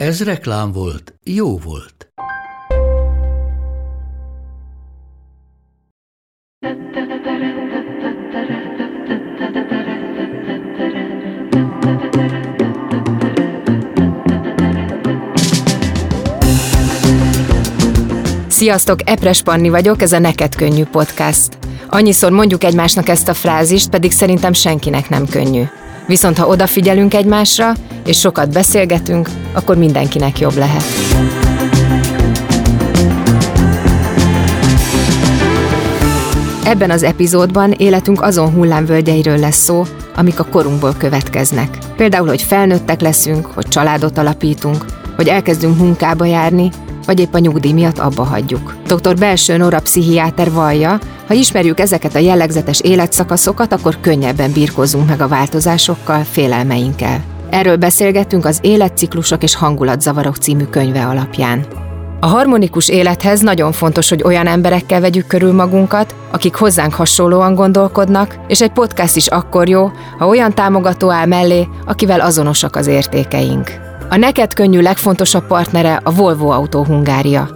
Ez reklám volt, jó volt. Sziasztok, Epres Panni vagyok, ez a Neked Könnyű podcast. Annyiszor mondjuk egymásnak ezt a frázist, pedig szerintem senkinek nem könnyű. Viszont ha odafigyelünk egymásra, és sokat beszélgetünk, akkor mindenkinek jobb lehet. Ebben az epizódban életünk azon hullámvölgyeiről lesz szó, amik a korunkból következnek. Például, hogy felnőttek leszünk, hogy családot alapítunk, hogy elkezdünk munkába járni, vagy épp a nyugdíj miatt abba hagyjuk. Dr. Belső Nora pszichiáter vallja, ha ismerjük ezeket a jellegzetes életszakaszokat, akkor könnyebben birkózunk meg a változásokkal, félelmeinkkel. Erről beszélgettünk az Életciklusok és hangulatzavarok című könyve alapján. A harmonikus élethez nagyon fontos, hogy olyan emberekkel vegyük körül magunkat, akik hozzánk hasonlóan gondolkodnak, és egy podcast is akkor jó, ha olyan támogató áll mellé, akivel azonosak az értékeink. A neked könnyű legfontosabb partnere a Volvo Autó Hungária.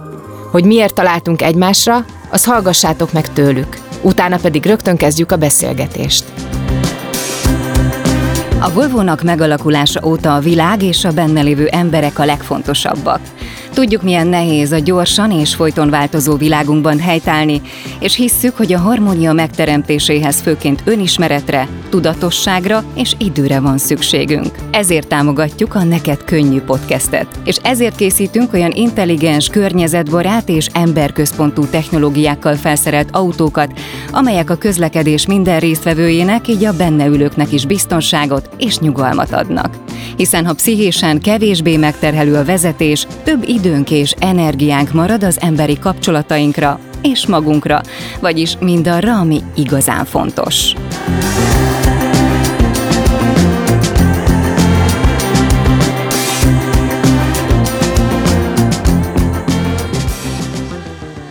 Hogy miért találtunk egymásra, az hallgassátok meg tőlük. Utána pedig rögtön kezdjük a beszélgetést. A Volvo-nak megalakulása óta a világ és a benne lévő emberek a legfontosabbak. Tudjuk, milyen nehéz a gyorsan és folyton változó világunkban helytállni, és hisszük, hogy a harmónia megteremtéséhez főként önismeretre, tudatosságra és időre van szükségünk. Ezért támogatjuk a Neked Könnyű podcastet, és ezért készítünk olyan intelligens, környezetbarát és emberközpontú technológiákkal felszerelt autókat, amelyek a közlekedés minden résztvevőjének, így a benne ülőknek is biztonságot és nyugalmat adnak. Hiszen ha pszichésen kevésbé megterhelő a vezetés, több időnk és energiánk marad az emberi kapcsolatainkra és magunkra, vagyis mindarra, ami igazán fontos.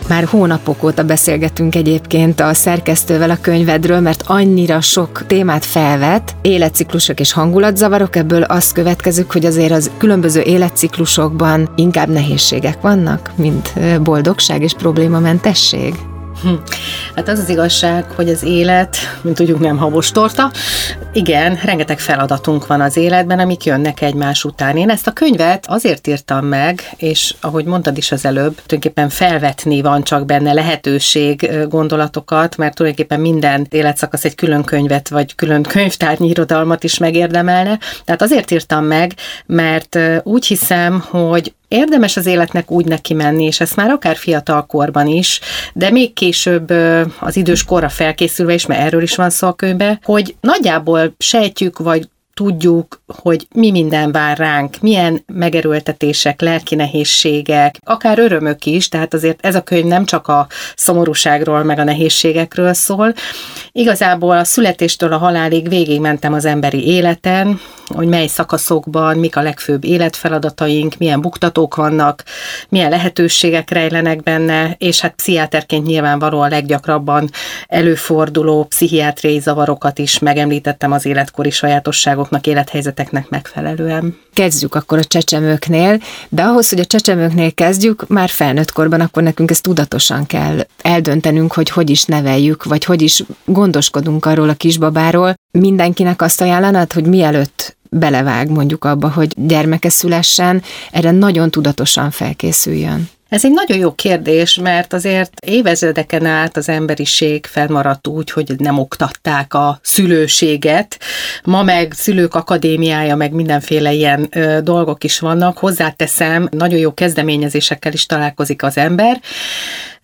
Már hónapok óta beszélgetünk egyébként a szerkesztővel a könyvedről, mert annyira sok témát felvet, életciklusok és hangulatzavarok, ebből azt következik, hogy azért az különböző életciklusokban inkább nehézségek vannak, mint boldogság és problémamentesség. Hm. Hát az az igazság, hogy az élet, mint tudjuk, nem habos torta. Igen, rengeteg feladatunk van az életben, amik jönnek egymás után. Én ezt a könyvet azért írtam meg, és ahogy mondtad is az előbb, tulajdonképpen felvetni van csak benne lehetőség gondolatokat, mert tulajdonképpen minden életszakasz egy külön könyvet, vagy külön könyvtárnyi irodalmat is megérdemelne. Tehát azért írtam meg, mert úgy hiszem, hogy érdemes az életnek úgy neki menni, és ezt már akár fiatal korban is, de még később az idős korra felkészülve is, mert erről is van szó a könyvben, hogy nagyjából sejtjük, vagy tudjuk, hogy mi minden vár ránk, milyen megerőltetések, lelki nehézségek, akár örömök is, tehát azért ez a könyv nem csak a szomorúságról, meg a nehézségekről szól. Igazából a születéstől a halálig végigmentem az emberi életen, hogy mely szakaszokban, mik a legfőbb életfeladataink, milyen buktatók vannak, milyen lehetőségek rejlenek benne, és hát pszichiáterként nyilvánvaló a leggyakrabban előforduló pszichiátriai zavarokat is megemlítettem az életkori sajátosságoknak, élethelyzeteknek megfelelően. Kezdjük akkor a csecsemőknél, de ahhoz, hogy a csecsemőknél kezdjük, már felnőtt korban, akkor nekünk ezt tudatosan kell eldöntenünk, hogy hogy is neveljük, vagy hogy is gondoskodunk arról a kisbabáról. Mindenkinek azt ajánlanad, hogy mielőtt belevág mondjuk abba, hogy gyermeke szülessen, erre nagyon tudatosan felkészüljön. Ez egy nagyon jó kérdés, mert azért évezredeken át az emberiség felmaradt úgy, hogy nem oktatták a szülőséget. Ma meg szülők akadémiája, meg mindenféle ilyen ö, dolgok is vannak. Hozzáteszem, nagyon jó kezdeményezésekkel is találkozik az ember,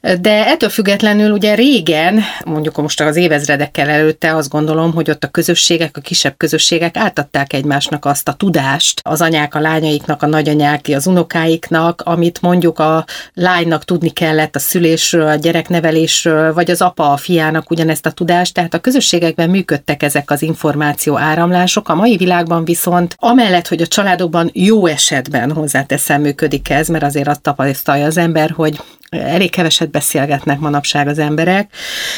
De ettől függetlenül ugye régen, mondjuk most az évezredekkel előtte azt gondolom, hogy ott a közösségek, a kisebb közösségek átadták egymásnak azt a tudást, az anyák a lányaiknak, a nagyanyák az unokáiknak, amit mondjuk a lánynak tudni kellett a szülésről, a gyereknevelésről, vagy az apa a fiának ugyanezt a tudást, tehát a közösségekben működtek ezek az információ áramlások, a mai világban viszont amellett, hogy a családokban jó esetben hozzáteszem működik ez, mert azért azt tapasztalja az ember, hogy elég keveset beszélgetnek manapság az emberek.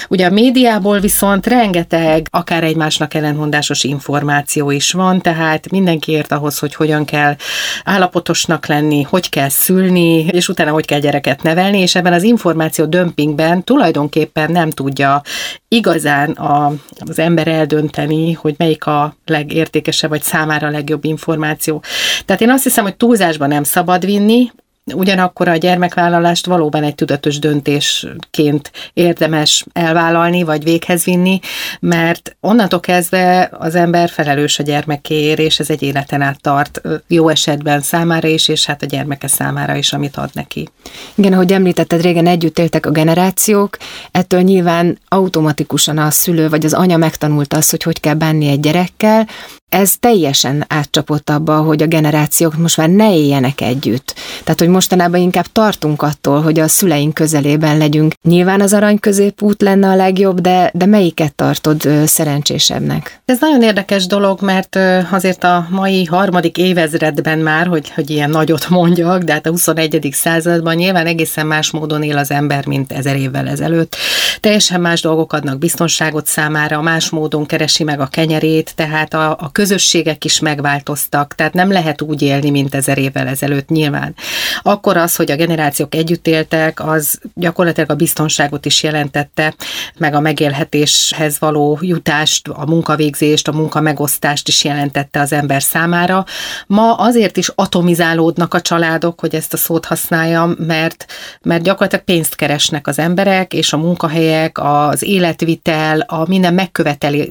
Ugye a médiából viszont rengeteg, akár egymásnak ellentmondásos információ is van, tehát mindenki ért ahhoz, hogy hogyan kell állapotosnak lenni, hogy kell szülni, és utána hogy kell gyereket nevelni, és ebben az információ dömpingben tulajdonképpen nem tudja igazán a, az ember eldönteni, hogy melyik a legértékesebb, vagy számára a legjobb információ. Tehát én azt hiszem, hogy túlzásban nem szabad vinni, Ugyanakkor a gyermekvállalást valóban egy tudatos döntésként érdemes elvállalni, vagy véghez vinni, mert onnantól kezdve az ember felelős a gyermekéért, és ez egy életen át tart, jó esetben számára is, és hát a gyermeke számára is, amit ad neki. Igen, ahogy említetted, régen együtt éltek a generációk, ettől nyilván automatikusan a szülő vagy az anya megtanulta azt, hogy hogy kell bánni egy gyerekkel, ez teljesen átcsapott abba, hogy a generációk most már ne éljenek együtt. Tehát, hogy mostanában inkább tartunk attól, hogy a szüleink közelében legyünk. Nyilván az arany középút lenne a legjobb, de, de melyiket tartod szerencsésebbnek? Ez nagyon érdekes dolog, mert azért a mai harmadik évezredben már, hogy, hogy ilyen nagyot mondjak, de hát a 21. században nyilván egészen más módon él az ember, mint ezer évvel ezelőtt. Teljesen más dolgok adnak biztonságot számára, más módon keresi meg a kenyerét, tehát a, a közösségek is megváltoztak, tehát nem lehet úgy élni, mint ezer évvel ezelőtt nyilván. Akkor az, hogy a generációk együtt éltek, az gyakorlatilag a biztonságot is jelentette, meg a megélhetéshez való jutást, a munkavégzést, a munkamegosztást is jelentette az ember számára. Ma azért is atomizálódnak a családok, hogy ezt a szót használjam, mert, mert gyakorlatilag pénzt keresnek az emberek, és a munkahelyek, az életvitel, a minden megköveteli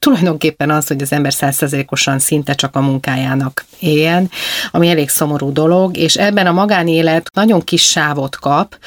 tulajdonképpen az, hogy az ember százszerzékosan szinte csak a munkájának éljen, ami elég szomorú dolog, és ebben a magánélet nagyon kis sávot kap,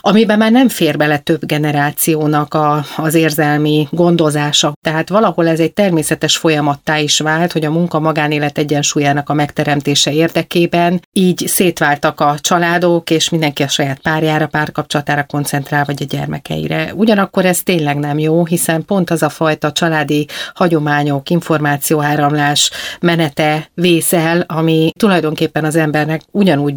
amiben már nem fér bele több generációnak a, az érzelmi gondozása. Tehát valahol ez egy természetes folyamattá is vált, hogy a munka-magánélet egyensúlyának a megteremtése érdekében így szétváltak a családok, és mindenki a saját párjára, párkapcsolatára koncentrál, vagy a gyermekeire. Ugyanakkor ez tényleg nem jó, hiszen pont az a fajta családi hagyományok, információáramlás menete vészel, ami tulajdonképpen az embernek ugyanúgy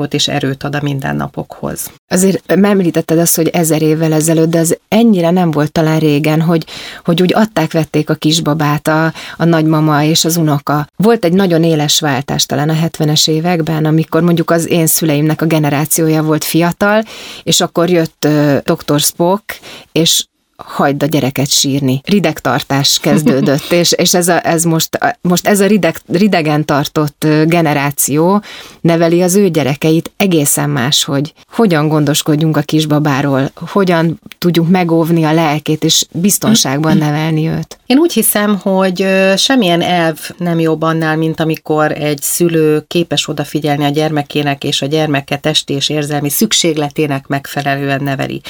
biztonságot és erőt ad a mindennapokhoz. Azért említetted azt, hogy ezer évvel ezelőtt, de az ennyire nem volt talán régen, hogy, hogy úgy adták-vették a kisbabát a, a nagymama és az unoka. Volt egy nagyon éles váltás talán a 70-es években, amikor mondjuk az én szüleimnek a generációja volt fiatal, és akkor jött uh, Dr. Spock, és hagyd a gyereket sírni. Ridegtartás kezdődött, és, és ez, a, ez most, most ez a rideg, ridegen tartott generáció neveli az ő gyerekeit egészen más, hogy hogyan gondoskodjunk a kisbabáról, hogyan tudjuk megóvni a lelkét, és biztonságban nevelni őt. Én úgy hiszem, hogy semmilyen elv nem jobb annál, mint amikor egy szülő képes odafigyelni a gyermekének, és a gyermeke testi és érzelmi szükségletének megfelelően neveli,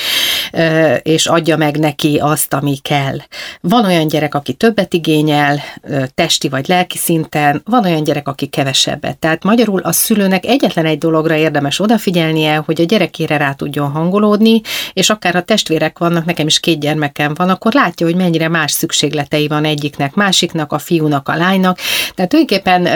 és adja meg neki azt, ami kell. Van olyan gyerek, aki többet igényel, testi vagy lelki szinten, van olyan gyerek, aki kevesebbet. Tehát magyarul a szülőnek egyetlen egy dologra érdemes odafigyelnie, hogy a gyerekére rá tudjon hangolódni, és akár a testvérek vannak, nekem is két gyermekem van, akkor látja, hogy mennyire más szükséglet szükségletei van egyiknek, másiknak, a fiúnak, a lánynak. Tehát tulajdonképpen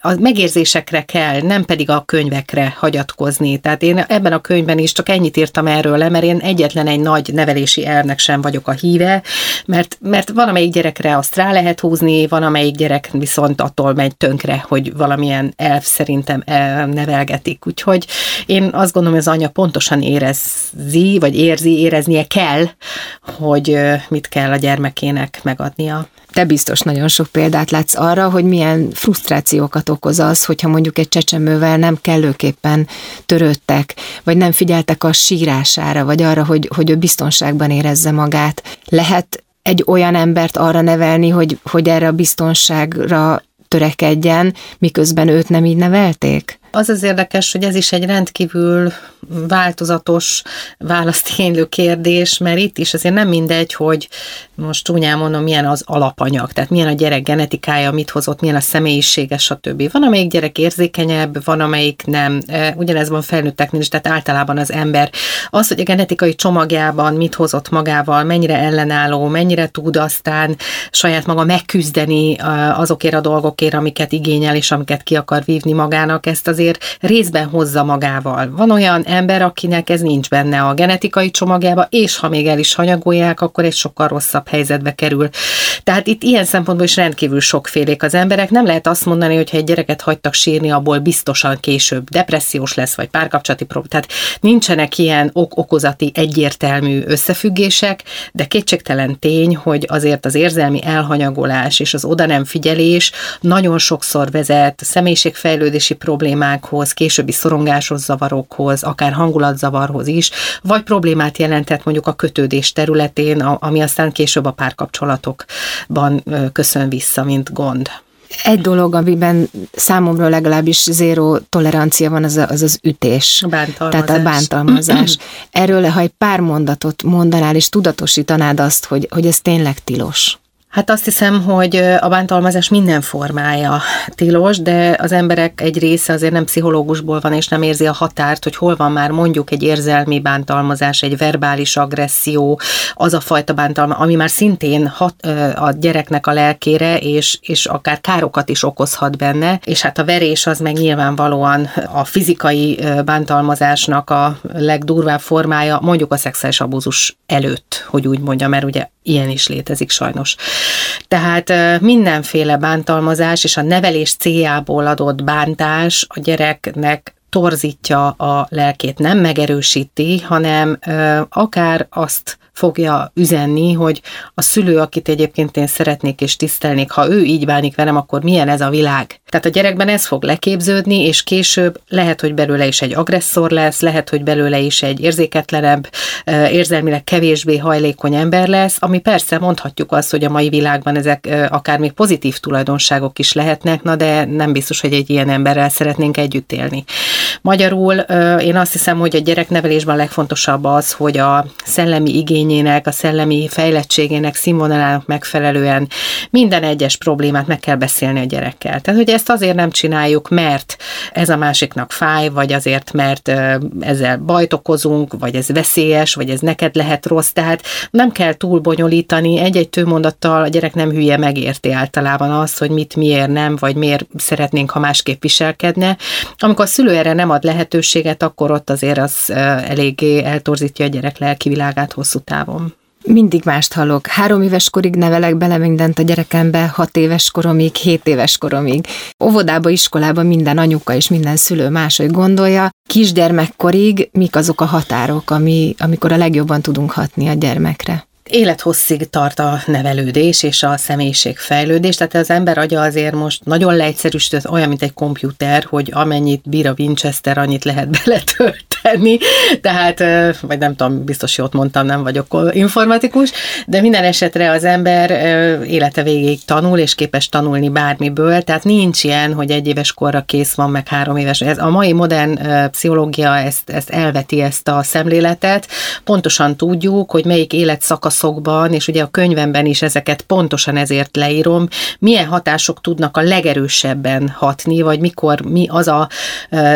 a megérzésekre kell, nem pedig a könyvekre hagyatkozni. Tehát én ebben a könyvben is csak ennyit írtam erről le, mert én egyetlen egy nagy nevelési elvnek sem vagyok a híve, mert, mert van, amelyik gyerekre azt rá lehet húzni, van, amelyik gyerek viszont attól megy tönkre, hogy valamilyen elv szerintem nevelgetik. Úgyhogy én azt gondolom, hogy az anya pontosan érezi, vagy érzi, éreznie kell, hogy mit kell a gyermekének megadnia. Te biztos nagyon sok példát látsz arra, hogy milyen frusztrációkat okoz az, hogyha mondjuk egy csecsemővel nem kellőképpen törődtek, vagy nem figyeltek a sírására, vagy arra, hogy, hogy ő biztonságban érezze magát. Lehet egy olyan embert arra nevelni, hogy, hogy erre a biztonságra törekedjen, miközben őt nem így nevelték? Az az érdekes, hogy ez is egy rendkívül változatos választénylő kérdés, mert itt is azért nem mindegy, hogy most csúnyán mondom, milyen az alapanyag, tehát milyen a gyerek genetikája, mit hozott, milyen a személyisége, stb. Van, amelyik gyerek érzékenyebb, van, amelyik nem. E, ugyanez van felnőtteknél is, tehát általában az ember. Az, hogy a genetikai csomagjában mit hozott magával, mennyire ellenálló, mennyire tud aztán saját maga megküzdeni e, azokért a dolgokért, amiket igényel és amiket ki akar vívni magának, ezt azért részben hozza magával. Van olyan ember, akinek ez nincs benne a genetikai csomagjába, és ha még el is hanyagolják, akkor egy sokkal rosszabb helyzetbe kerül. Tehát itt ilyen szempontból is rendkívül sokfélék az emberek. Nem lehet azt mondani, hogy ha egy gyereket hagytak sírni, abból biztosan később depressziós lesz, vagy párkapcsolati probléma. Tehát nincsenek ilyen ok-okozati egyértelmű összefüggések, de kétségtelen tény, hogy azért az érzelmi elhanyagolás és az oda nem figyelés nagyon sokszor vezet személyiségfejlődési problémákhoz, későbbi szorongásos zavarokhoz, akár hangulatzavarhoz is, vagy problémát jelentett mondjuk a kötődés területén, ami aztán később a párkapcsolatokban köszön vissza, mint gond. Egy dolog, amiben számomra legalábbis zéró tolerancia van, az az, az ütés. Bántalmazás. Tehát a bántalmazás. Erről, ha egy pár mondatot mondanál, és tudatosítanád azt, hogy, hogy ez tényleg tilos. Hát azt hiszem, hogy a bántalmazás minden formája tilos, de az emberek egy része azért nem pszichológusból van, és nem érzi a határt, hogy hol van már mondjuk egy érzelmi bántalmazás, egy verbális agresszió, az a fajta bántalma, ami már szintén hat, a gyereknek a lelkére, és, és akár károkat is okozhat benne, és hát a verés az meg nyilvánvalóan a fizikai bántalmazásnak a legdurvább formája, mondjuk a szexuális abúzus előtt, hogy úgy mondjam, mert ugye ilyen is létezik sajnos. Tehát mindenféle bántalmazás és a nevelés céljából adott bántás a gyereknek torzítja a lelkét, nem megerősíti, hanem akár azt fogja üzenni, hogy a szülő, akit egyébként én szeretnék és tisztelnék, ha ő így bánik velem, akkor milyen ez a világ? Tehát a gyerekben ez fog leképződni, és később lehet, hogy belőle is egy agresszor lesz, lehet, hogy belőle is egy érzéketlenebb, érzelmileg kevésbé hajlékony ember lesz, ami persze mondhatjuk azt, hogy a mai világban ezek akár még pozitív tulajdonságok is lehetnek, na de nem biztos, hogy egy ilyen emberrel szeretnénk együtt élni. Magyarul én azt hiszem, hogy a gyereknevelésben a legfontosabb az, hogy a szellemi igényének, a szellemi fejlettségének, színvonalának megfelelően minden egyes problémát meg kell beszélni a gyerekkel. Tehát, hogy ezt azért nem csináljuk, mert ez a másiknak fáj, vagy azért, mert ezzel bajt okozunk, vagy ez veszélyes, vagy ez neked lehet rossz. Tehát nem kell túl bonyolítani, egy-egy tőmondattal a gyerek nem hülye megérti általában azt, hogy mit miért nem, vagy miért szeretnénk, ha másképp viselkedne. Amikor a szülő erre nem ad lehetőséget, akkor ott azért az eléggé eltorzítja a gyerek lelki világát hosszú távon. Mindig mást hallok. Három éves korig nevelek bele mindent a gyerekembe, hat éves koromig, hét éves koromig. Óvodába, iskolába minden anyuka és minden szülő máshogy gondolja. Kisgyermekkorig mik azok a határok, ami, amikor a legjobban tudunk hatni a gyermekre? élethosszig tart a nevelődés és a személyiségfejlődés, tehát az ember agya azért most nagyon leegyszerűsített, olyan, mint egy komputer, hogy amennyit bír a Winchester, annyit lehet beletölteni, tehát, vagy nem tudom, biztos jót mondtam, nem vagyok informatikus, de minden esetre az ember élete végéig tanul, és képes tanulni bármiből, tehát nincs ilyen, hogy egy éves korra kész van, meg három éves. Ez a mai modern pszichológia ezt, ezt elveti ezt a szemléletet, pontosan tudjuk, hogy melyik életszakasz szakaszokban, és ugye a könyvemben is ezeket pontosan ezért leírom, milyen hatások tudnak a legerősebben hatni, vagy mikor mi az a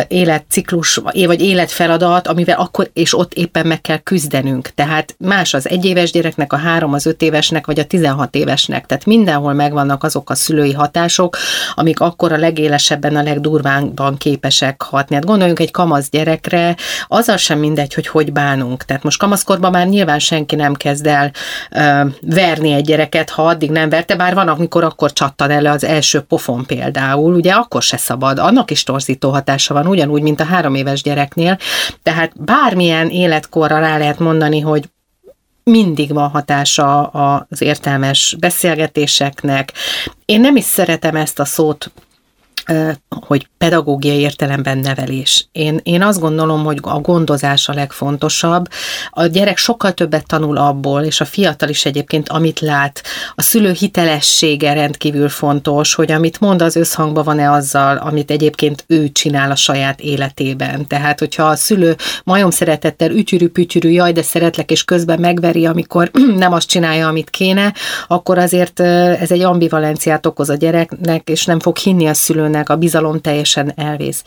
életciklus, vagy életfeladat, amivel akkor és ott éppen meg kell küzdenünk. Tehát más az egyéves gyereknek, a három, az öt évesnek, vagy a 16 évesnek. Tehát mindenhol megvannak azok a szülői hatások, amik akkor a legélesebben, a legdurvánban képesek hatni. Hát gondoljunk egy kamasz gyerekre, azzal sem mindegy, hogy hogy bánunk. Tehát most kamaszkorban már nyilván senki nem kezd el verni egy gyereket, ha addig nem verte, bár van, amikor akkor csattan elő az első pofon például, ugye akkor se szabad, annak is torzító hatása van, ugyanúgy, mint a három éves gyereknél, tehát bármilyen életkorra rá lehet mondani, hogy mindig van hatása az értelmes beszélgetéseknek. Én nem is szeretem ezt a szót hogy pedagógiai értelemben nevelés. Én, én azt gondolom, hogy a gondozás a legfontosabb. A gyerek sokkal többet tanul abból, és a fiatal is egyébként, amit lát. A szülő hitelessége rendkívül fontos, hogy amit mond, az összhangban van-e azzal, amit egyébként ő csinál a saját életében. Tehát, hogyha a szülő majom szeretettel ütyürű-pütyürű, jaj, de szeretlek, és közben megveri, amikor nem azt csinálja, amit kéne, akkor azért ez egy ambivalenciát okoz a gyereknek, és nem fog hinni a szülőnek, a bizalom teljesen elvész.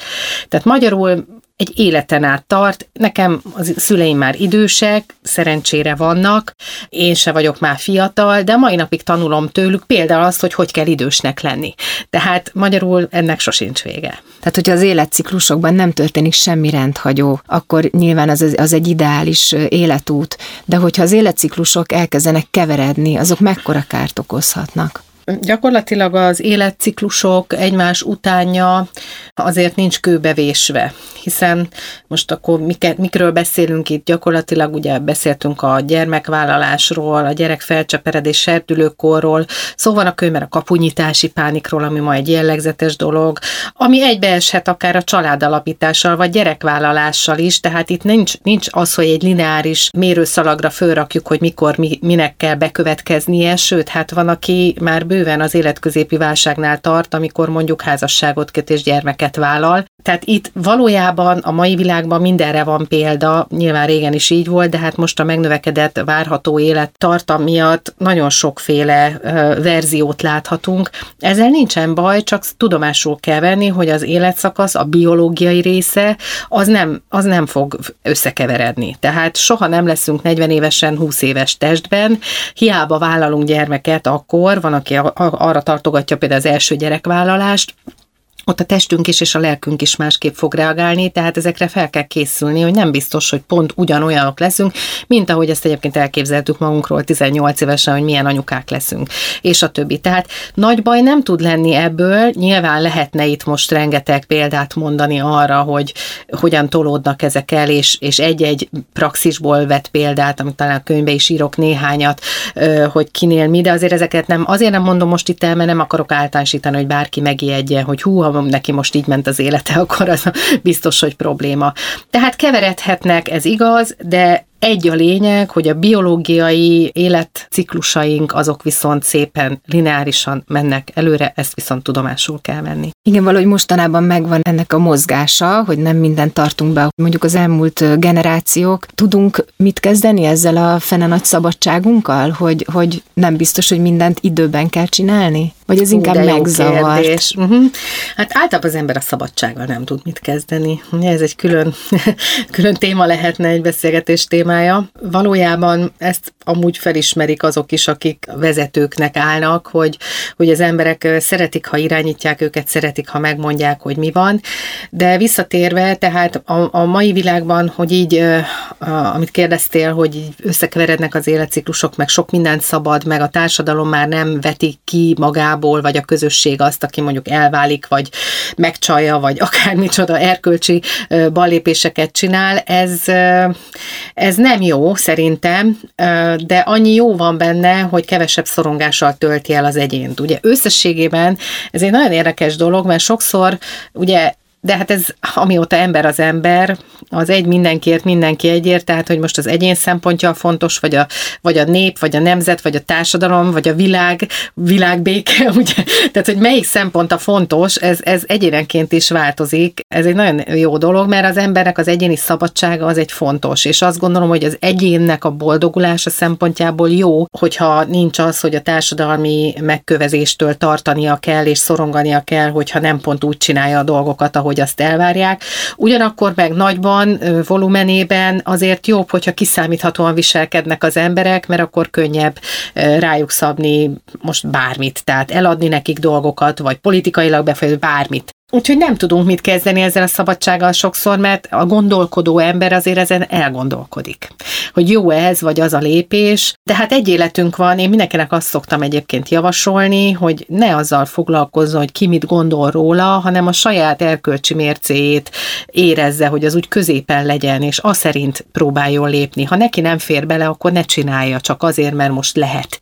Tehát magyarul egy életen át tart. Nekem a szüleim már idősek, szerencsére vannak, én se vagyok már fiatal, de mai napig tanulom tőlük például azt, hogy hogy kell idősnek lenni. Tehát magyarul ennek sosincs vége. Tehát, hogyha az életciklusokban nem történik semmi rendhagyó, akkor nyilván az, az egy ideális életút, de hogyha az életciklusok elkezdenek keveredni, azok mekkora kárt okozhatnak? Gyakorlatilag az életciklusok egymás utánja azért nincs kőbevésve, hiszen most akkor miket, mikről beszélünk itt, gyakorlatilag ugye beszéltünk a gyermekvállalásról, a gyerek felcseperedés serdülőkorról, szóval van a könyvben a kapunyítási pánikról, ami ma egy jellegzetes dolog, ami egybeeshet akár a családalapítással, vagy gyerekvállalással is, tehát itt nincs, nincs az, hogy egy lineáris mérőszalagra fölrakjuk, hogy mikor mi, minek kell bekövetkeznie, sőt, hát van, aki már bőven az életközépi válságnál tart, amikor mondjuk házasságot köt és gyermeket vállal. Tehát itt valójában a mai világban mindenre van példa, nyilván régen is így volt, de hát most a megnövekedett várható élet tartam miatt nagyon sokféle verziót láthatunk. Ezzel nincsen baj, csak tudomásul kell venni, hogy az életszakasz, a biológiai része, az nem, az nem fog összekeveredni. Tehát soha nem leszünk 40 évesen 20 éves testben, hiába vállalunk gyermeket akkor, van, aki arra tartogatja például az első gyerekvállalást, ott a testünk is és a lelkünk is másképp fog reagálni, tehát ezekre fel kell készülni, hogy nem biztos, hogy pont ugyanolyanok leszünk, mint ahogy ezt egyébként elképzeltük magunkról 18 évesen, hogy milyen anyukák leszünk, és a többi. Tehát nagy baj nem tud lenni ebből, nyilván lehetne itt most rengeteg példát mondani arra, hogy hogyan tolódnak ezek el, és, és egy-egy praxisból vett példát, amit talán a könyvbe is írok néhányat, hogy kinél mi, de azért ezeket nem, azért nem mondom most itt el, mert nem akarok általánosítani, hogy bárki megijedje, hogy hú, ha neki most így ment az élete, akkor az biztos, hogy probléma. Tehát keveredhetnek, ez igaz, de egy a lényeg, hogy a biológiai életciklusaink azok viszont szépen lineárisan mennek előre, ezt viszont tudomásul kell venni. Igen, valahogy mostanában megvan ennek a mozgása, hogy nem mindent tartunk be. Mondjuk az elmúlt generációk, tudunk mit kezdeni ezzel a fene nagy szabadságunkkal, hogy, hogy nem biztos, hogy mindent időben kell csinálni? Vagy ez inkább megzavart? Uh-huh. Hát általában az ember a szabadsággal nem tud mit kezdeni. Ez egy külön, külön téma lehetne egy beszélgetés téma témája. Valójában ezt amúgy felismerik azok is, akik vezetőknek állnak, hogy, hogy az emberek szeretik, ha irányítják őket, szeretik, ha megmondják, hogy mi van. De visszatérve, tehát a, a mai világban, hogy így, amit kérdeztél, hogy így összekeverednek az életciklusok, meg sok mindent szabad, meg a társadalom már nem veti ki magából, vagy a közösség azt, aki mondjuk elválik, vagy megcsalja, vagy akármicsoda erkölcsi ballépéseket csinál, ez, ez nem jó szerintem, de annyi jó van benne, hogy kevesebb szorongással tölti el az egyént. Ugye összességében ez egy nagyon érdekes dolog, mert sokszor ugye de hát ez, amióta ember az ember, az egy mindenkiért, mindenki egyért, tehát hogy most az egyén szempontja fontos, vagy a, vagy a nép, vagy a nemzet, vagy a társadalom, vagy a világ, világbéke, ugye? Tehát, hogy melyik szempont a fontos, ez, ez egyénenként is változik. Ez egy nagyon jó dolog, mert az embernek az egyéni szabadsága az egy fontos, és azt gondolom, hogy az egyénnek a boldogulása szempontjából jó, hogyha nincs az, hogy a társadalmi megkövezéstől tartania kell, és szorongania kell, hogyha nem pont úgy csinálja a dolgokat, ahogy hogy azt elvárják. Ugyanakkor meg nagyban, volumenében azért jobb, hogyha kiszámíthatóan viselkednek az emberek, mert akkor könnyebb rájuk szabni most bármit, tehát eladni nekik dolgokat, vagy politikailag befolyásolni bármit. Úgyhogy nem tudunk mit kezdeni ezzel a szabadsággal sokszor, mert a gondolkodó ember azért ezen elgondolkodik, hogy jó ez vagy az a lépés, de hát egy életünk van, én mindenkinek azt szoktam egyébként javasolni, hogy ne azzal foglalkozzon, hogy ki mit gondol róla, hanem a saját erkölcsi mércéjét érezze, hogy az úgy középen legyen, és az szerint próbáljon lépni. Ha neki nem fér bele, akkor ne csinálja, csak azért, mert most lehet.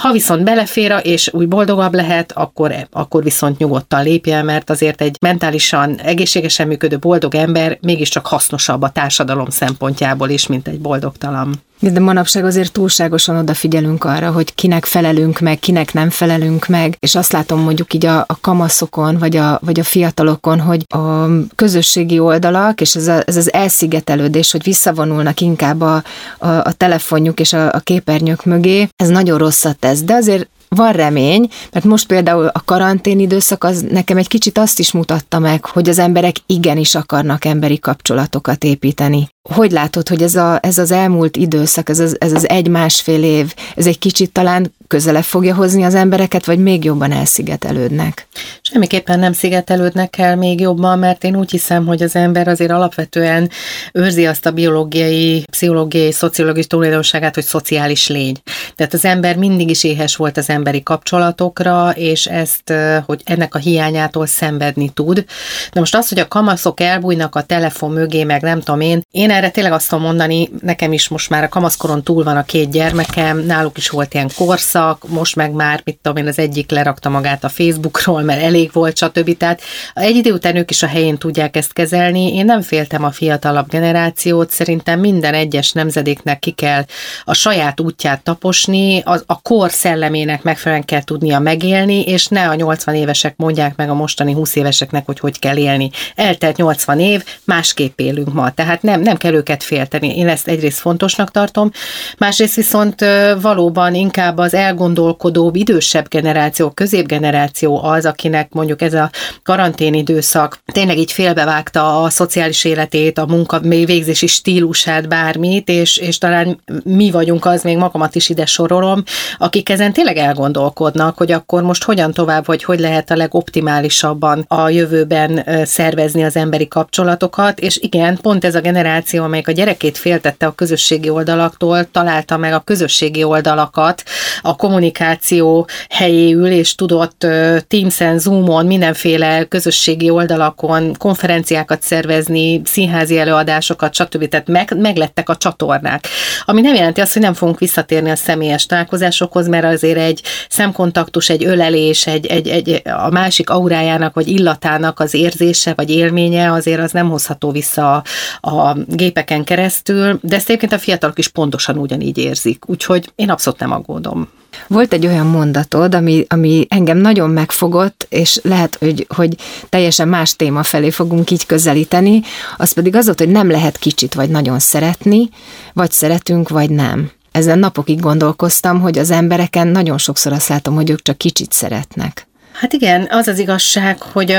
Ha viszont belefér, és úgy boldogabb lehet, akkor, akkor viszont nyugodtan lépje, mert azért mentálisan egészségesen működő boldog ember mégiscsak hasznosabb a társadalom szempontjából is, mint egy boldogtalan. De manapság azért túlságosan odafigyelünk arra, hogy kinek felelünk meg, kinek nem felelünk meg, és azt látom mondjuk így a, a kamaszokon, vagy a, vagy a fiatalokon, hogy a közösségi oldalak, és ez, a, ez az elszigetelődés, hogy visszavonulnak inkább a, a, a telefonjuk és a, a képernyők mögé, ez nagyon rosszat tesz, de azért van remény, mert most például a karantén időszak az nekem egy kicsit azt is mutatta meg, hogy az emberek igenis akarnak emberi kapcsolatokat építeni. Hogy látod, hogy ez, a, ez az elmúlt időszak, ez az, ez az egy-másfél év, ez egy kicsit talán közele fogja hozni az embereket, vagy még jobban elszigetelődnek? Semmiképpen nem szigetelődnek el még jobban, mert én úgy hiszem, hogy az ember azért alapvetően őrzi azt a biológiai, pszichológiai, szociológiai tulajdonságát, hogy szociális lény. Tehát az ember mindig is éhes volt az emberi kapcsolatokra, és ezt, hogy ennek a hiányától szenvedni tud. De most az, hogy a kamaszok elbújnak a telefon mögé, meg nem tudom én, én erre tényleg azt tudom mondani, nekem is most már a kamaszkoron túl van a két gyermekem, náluk is volt ilyen korszak, most meg már, mit tudom én, az egyik lerakta magát a Facebookról, mert elég volt, stb. Tehát egy idő után ők is a helyén tudják ezt kezelni. Én nem féltem a fiatalabb generációt, szerintem minden egyes nemzedéknek ki kell a saját útját taposni, a, a kor szellemének megfelelően kell tudnia megélni, és ne a 80 évesek mondják meg a mostani 20 éveseknek, hogy hogy kell élni. Eltelt 80 év, másképp élünk ma, tehát nem, nem kell őket félteni. Én ezt egyrészt fontosnak tartom, másrészt viszont valóban inkább az elgondolkodó idősebb generáció, középgeneráció az, akinek mondjuk ez a karantén időszak tényleg így félbevágta a szociális életét, a munka végzési stílusát, bármit, és, és talán mi vagyunk az, még magamat is ide sorolom, akik ezen tényleg elgondolkodnak, hogy akkor most hogyan tovább, vagy hogy lehet a legoptimálisabban a jövőben szervezni az emberi kapcsolatokat, és igen, pont ez a generáció, amelyik a gyerekét féltette a közösségi oldalaktól, találta meg a közösségi oldalakat, a kommunikáció helyéül, és tudott Teams-en, Zoom-on, mindenféle közösségi oldalakon konferenciákat szervezni, színházi előadásokat, stb. Tehát meg, meglettek a csatornák. Ami nem jelenti azt, hogy nem fogunk visszatérni a személyes találkozásokhoz, mert azért egy szemkontaktus, egy ölelés, egy, egy, egy a másik aurájának vagy illatának az érzése vagy élménye azért az nem hozható vissza a, a gépeken keresztül, de ezt egyébként a fiatalok is pontosan ugyanígy érzik. Úgyhogy én abszolút nem aggódom. Volt egy olyan mondatod, ami, ami engem nagyon megfogott, és lehet, hogy, hogy teljesen más téma felé fogunk így közelíteni, az pedig az volt, hogy nem lehet kicsit vagy nagyon szeretni, vagy szeretünk, vagy nem. Ezen napokig gondolkoztam, hogy az embereken nagyon sokszor azt látom, hogy ők csak kicsit szeretnek. Hát igen, az az igazság, hogy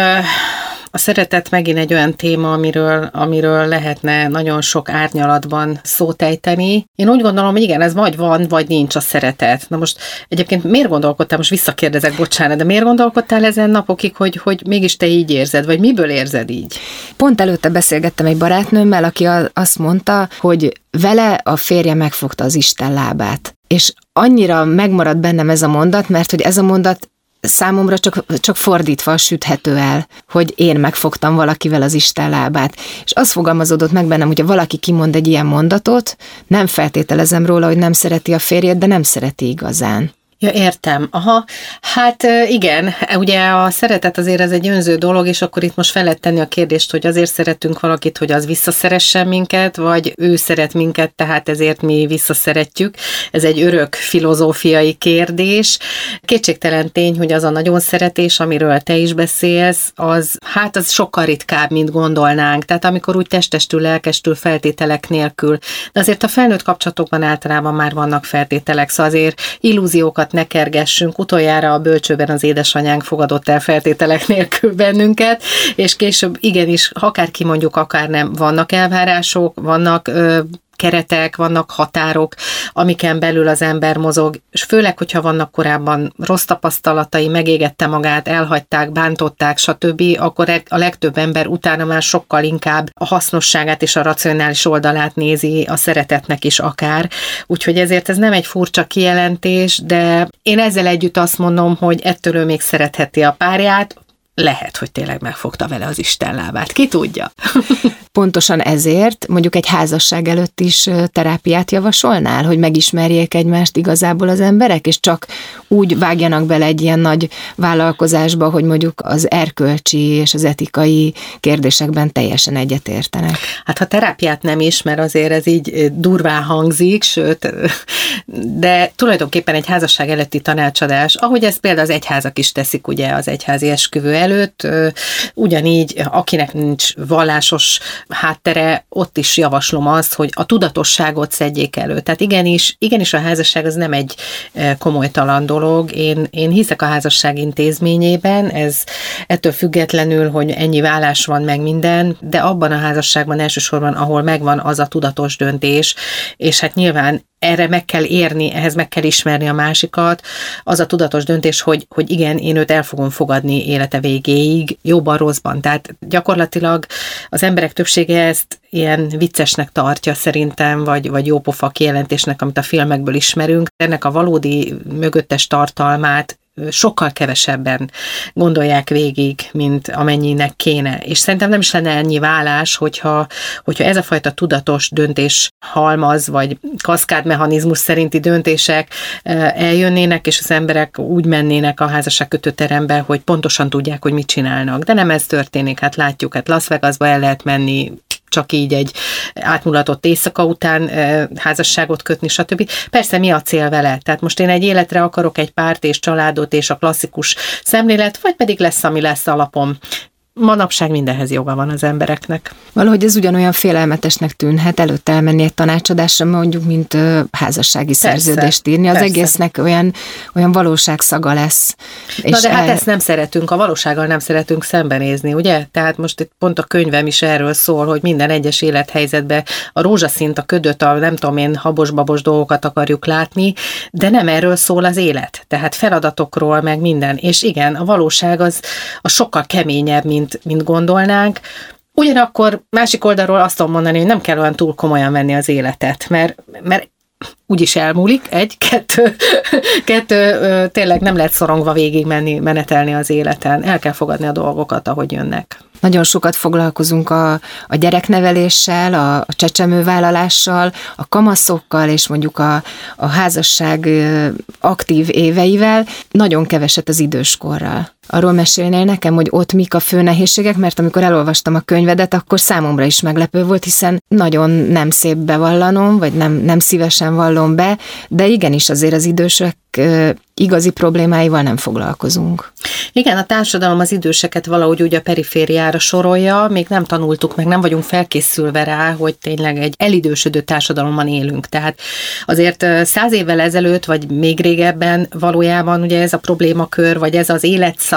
a szeretet megint egy olyan téma, amiről, amiről lehetne nagyon sok árnyalatban szót ejteni. Én úgy gondolom, hogy igen, ez vagy van, vagy nincs a szeretet. Na most egyébként miért gondolkodtál, most visszakérdezek, bocsánat, de miért gondolkodtál ezen napokig, hogy, hogy mégis te így érzed, vagy miből érzed így? Pont előtte beszélgettem egy barátnőmmel, aki azt mondta, hogy vele a férje megfogta az Isten lábát. És annyira megmaradt bennem ez a mondat, mert hogy ez a mondat számomra csak, csak fordítva süthető el, hogy én megfogtam valakivel az Isten lábát. És az fogalmazódott meg bennem, hogy ha valaki kimond egy ilyen mondatot, nem feltételezem róla, hogy nem szereti a férjét, de nem szereti igazán. Ja, értem. Aha, hát igen, ugye a szeretet azért ez egy önző dolog, és akkor itt most fel lehet tenni a kérdést, hogy azért szeretünk valakit, hogy az visszaszeressen minket, vagy ő szeret minket, tehát ezért mi visszaszeretjük. Ez egy örök filozófiai kérdés. Kétségtelen tény, hogy az a nagyon szeretés, amiről te is beszélsz, az hát az sokkal ritkább, mint gondolnánk. Tehát amikor úgy testestül, lelkestül, feltételek nélkül. De azért a felnőtt kapcsolatokban általában már vannak feltételek, szóval azért illúziókat magunkat ne kergessünk. Utoljára a bölcsőben az édesanyánk fogadott el feltételek nélkül bennünket, és később igenis, akár kimondjuk, akár nem, vannak elvárások, vannak ö, keretek, vannak határok, amiken belül az ember mozog, és főleg, hogyha vannak korábban rossz tapasztalatai, megégette magát, elhagyták, bántották, stb., akkor e- a legtöbb ember utána már sokkal inkább a hasznosságát és a racionális oldalát nézi, a szeretetnek is akár. Úgyhogy ezért ez nem egy furcsa kijelentés, de én ezzel együtt azt mondom, hogy ettől ő még szeretheti a párját, lehet, hogy tényleg megfogta vele az Isten lábát. Ki tudja? Pontosan ezért mondjuk egy házasság előtt is terápiát javasolnál, hogy megismerjék egymást igazából az emberek, és csak úgy vágjanak bele egy ilyen nagy vállalkozásba, hogy mondjuk az erkölcsi és az etikai kérdésekben teljesen egyetértenek. Hát ha terápiát nem is, mert azért ez így durvá hangzik, sőt, de tulajdonképpen egy házasság előtti tanácsadás, ahogy ezt például az egyházak is teszik ugye az egyházi esküvő előtt, ugyanígy akinek nincs vallásos háttere, ott is javaslom azt, hogy a tudatosságot szedjék elő. Tehát igenis, igenis a házasság az nem egy komolytalan dolog. Én, én hiszek a házasság intézményében, ez ettől függetlenül, hogy ennyi vállás van meg minden, de abban a házasságban elsősorban, ahol megvan az a tudatos döntés, és hát nyilván erre meg kell érni, ehhez meg kell ismerni a másikat, az a tudatos döntés, hogy, hogy igen, én őt el fogom fogadni élete végéig, jobban, rosszban. Tehát gyakorlatilag az emberek többsége ezt ilyen viccesnek tartja szerintem, vagy, vagy jópofa kijelentésnek, amit a filmekből ismerünk. Ennek a valódi mögöttes tartalmát sokkal kevesebben gondolják végig, mint amennyinek kéne. És szerintem nem is lenne ennyi vállás, hogyha, hogyha ez a fajta tudatos döntés halmaz, vagy kaszkádmechanizmus szerinti döntések eljönnének, és az emberek úgy mennének a házasság kötőterembe, hogy pontosan tudják, hogy mit csinálnak. De nem ez történik, hát látjuk, hát Las Vegasba el lehet menni csak így egy átmulatott éjszaka után házasságot kötni, stb. Persze mi a cél vele? Tehát most én egy életre akarok egy párt és családot és a klasszikus szemlélet, vagy pedig lesz, ami lesz alapom manapság mindenhez joga van az embereknek. Valahogy ez ugyanolyan félelmetesnek tűnhet előtt elmenni egy tanácsadásra, mondjuk, mint ö, házassági persze, szerződést írni. Az persze. egésznek olyan, olyan valóságszaga lesz. Na de hát el... ezt nem szeretünk, a valósággal nem szeretünk szembenézni, ugye? Tehát most itt pont a könyvem is erről szól, hogy minden egyes élethelyzetben a rózsaszint, a ködöt, a nem tudom én habos-babos dolgokat akarjuk látni, de nem erről szól az élet. Tehát feladatokról, meg minden. És igen, a valóság az a sokkal keményebb, mint mint, mint gondolnánk. Ugyanakkor másik oldalról azt tudom mondani, hogy nem kell olyan túl komolyan venni az életet, mert, mert úgyis elmúlik, egy, kettő, kettő, tényleg nem lehet szorongva végig menni, menetelni az életen. El kell fogadni a dolgokat, ahogy jönnek. Nagyon sokat foglalkozunk a, a gyerekneveléssel, a, a csecsemővállalással, a kamaszokkal és mondjuk a, a házasság aktív éveivel, nagyon keveset az időskorral. Arról mesélnél nekem, hogy ott mik a fő nehézségek, mert amikor elolvastam a könyvedet, akkor számomra is meglepő volt, hiszen nagyon nem szép bevallanom, vagy nem, nem szívesen vallom be, de igenis azért az idősek igazi problémáival nem foglalkozunk. Igen, a társadalom az időseket valahogy úgy a perifériára sorolja, még nem tanultuk meg, nem vagyunk felkészülve rá, hogy tényleg egy elidősödő társadalomban élünk. Tehát azért száz évvel ezelőtt, vagy még régebben valójában ugye ez a problémakör, vagy ez az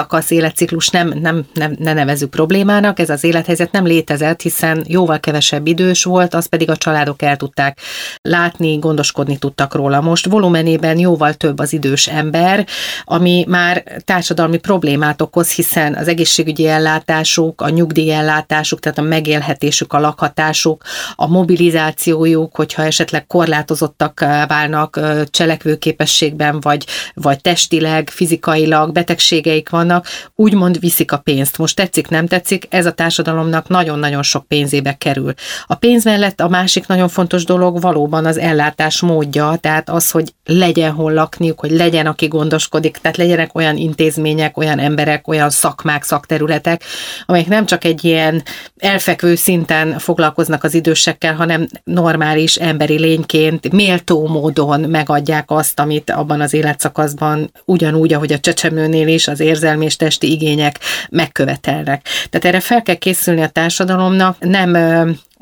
életszakasz, életciklus nem, nem, nem ne nevezük problémának, ez az élethelyzet nem létezett, hiszen jóval kevesebb idős volt, az pedig a családok el tudták látni, gondoskodni tudtak róla. Most volumenében jóval több az idős ember, ami már társadalmi problémát okoz, hiszen az egészségügyi ellátásuk, a nyugdíjellátásuk, tehát a megélhetésük, a lakhatásuk, a mobilizációjuk, hogyha esetleg korlátozottak válnak cselekvőképességben, vagy, vagy testileg, fizikailag betegségeik vannak, úgymond viszik a pénzt. Most tetszik, nem tetszik, ez a társadalomnak nagyon-nagyon sok pénzébe kerül. A pénz mellett a másik nagyon fontos dolog valóban az ellátás módja, tehát az, hogy legyen hol lakniuk, hogy legyen, aki gondoskodik, tehát legyenek olyan intézmények, olyan emberek, olyan szakmák, szakterületek, amelyek nem csak egy ilyen elfekvő szinten foglalkoznak az idősekkel, hanem normális emberi lényként, méltó módon megadják azt, amit abban az életszakaszban ugyanúgy, ahogy a csecsemőnél is az érzelmi és testi igények megkövetelnek. Tehát erre fel kell készülni a társadalomnak, nem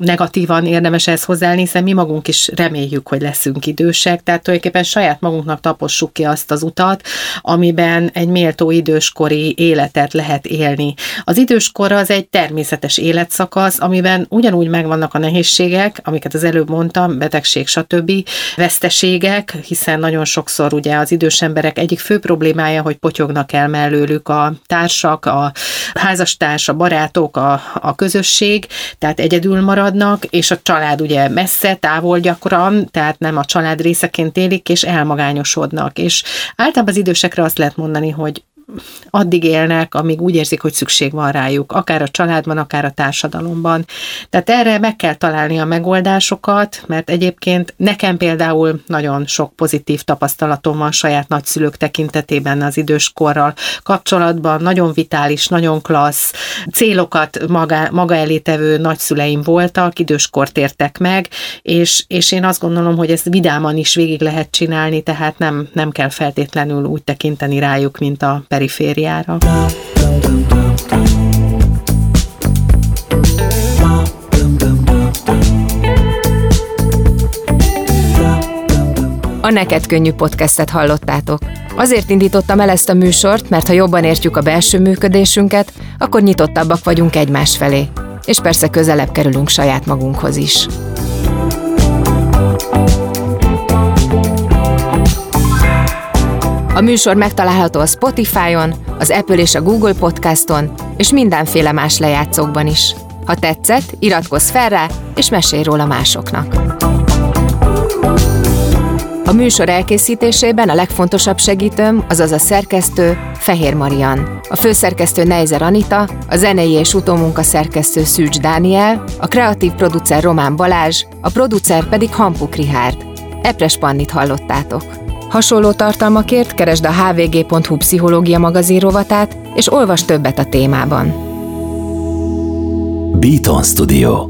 negatívan érdemes ezt hozzáállni, hiszen mi magunk is reméljük, hogy leszünk idősek, tehát tulajdonképpen saját magunknak tapossuk ki azt az utat, amiben egy méltó időskori életet lehet élni. Az időskor az egy természetes életszakasz, amiben ugyanúgy megvannak a nehézségek, amiket az előbb mondtam, betegség, stb., veszteségek, hiszen nagyon sokszor ugye az idős emberek egyik fő problémája, hogy potyognak el mellőlük a társak, a házastárs, a barátok, a, a közösség, tehát egyedül maradnak, és a család ugye messze, távol gyakran, tehát nem a család részeként élik, és elmagányosodnak. És általában az idősekre azt lehet mondani, hogy addig élnek, amíg úgy érzik, hogy szükség van rájuk, akár a családban, akár a társadalomban. Tehát erre meg kell találni a megoldásokat, mert egyébként nekem például nagyon sok pozitív tapasztalatom van saját nagyszülők tekintetében az időskorral kapcsolatban, nagyon vitális, nagyon klassz, célokat maga, maga elé nagyszüleim voltak, időskort értek meg, és, és én azt gondolom, hogy ezt vidáman is végig lehet csinálni, tehát nem, nem kell feltétlenül úgy tekinteni rájuk, mint a perifériára. A Neked Könnyű podcastet hallottátok. Azért indítottam el ezt a műsort, mert ha jobban értjük a belső működésünket, akkor nyitottabbak vagyunk egymás felé. És persze közelebb kerülünk saját magunkhoz is. A műsor megtalálható a Spotify-on, az Apple és a Google Podcaston, és mindenféle más lejátszókban is. Ha tetszett, iratkozz fel rá, és mesélj róla másoknak. A műsor elkészítésében a legfontosabb segítőm, azaz a szerkesztő Fehér Marian, a főszerkesztő Neizer Anita, a zenei és utómunka szerkesztő Szűcs Dániel, a kreatív producer Román Balázs, a producer pedig Hampuk Rihárd. Epres Pannit hallottátok. Hasonló tartalmakért keresd a hvg.hu pszichológia magazin rovatát, és olvas többet a témában. Beaton Studio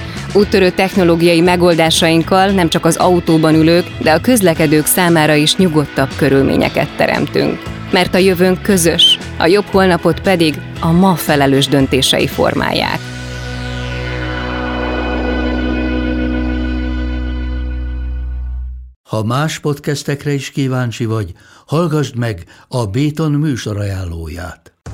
Úttörő technológiai megoldásainkkal nem csak az autóban ülők, de a közlekedők számára is nyugodtabb körülményeket teremtünk. Mert a jövőnk közös, a jobb holnapot pedig a ma felelős döntései formálják. Ha más podcastekre is kíváncsi vagy, hallgassd meg a Béton műsor ajánlóját.